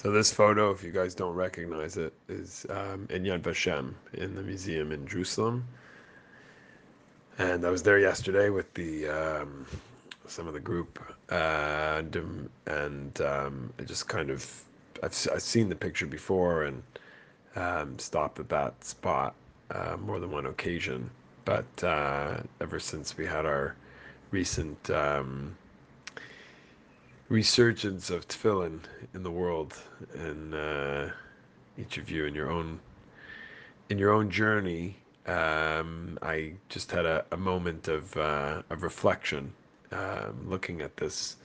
So this photo, if you guys don't recognize it, is um, in Yad Vashem in the museum in Jerusalem. And I was there yesterday with the um, some of the group, and, and um, I just kind of I've, I've seen the picture before and um, stopped at that spot uh, more than one occasion. But uh, ever since we had our recent um, resurgence of tefillin in the world, and uh, each of you in your own in your own journey. Um, I just had a, a moment of uh, of reflection, um, looking at this.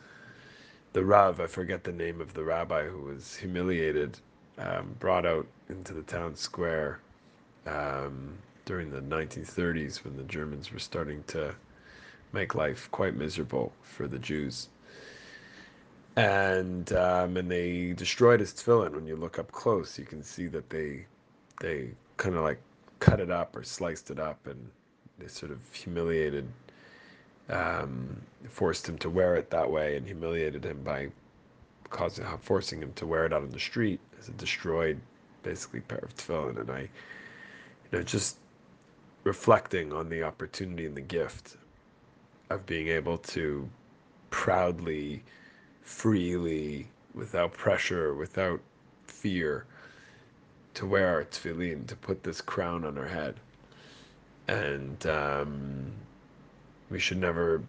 The Rav, I forget the name of the rabbi who was humiliated, um, brought out into the town square um, during the 1930s when the Germans were starting to make life quite miserable for the Jews and um, and they destroyed his tefillin. When you look up close, you can see that they they kind of like cut it up or sliced it up, and they sort of humiliated, um, forced him to wear it that way, and humiliated him by causing forcing him to wear it out on the street as a destroyed, basically pair of tefillin. And I, you know, just reflecting on the opportunity and the gift of being able to proudly freely, without pressure, without fear, to wear our tefillin, to put this crown on our head. And um, we should never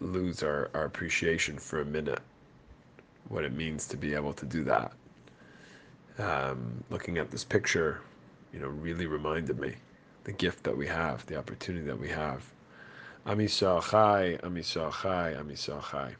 lose our, our appreciation for a minute what it means to be able to do that. Um, looking at this picture, you know, really reminded me the gift that we have, the opportunity that we have. Ami Chai, Ami Chai, Chai.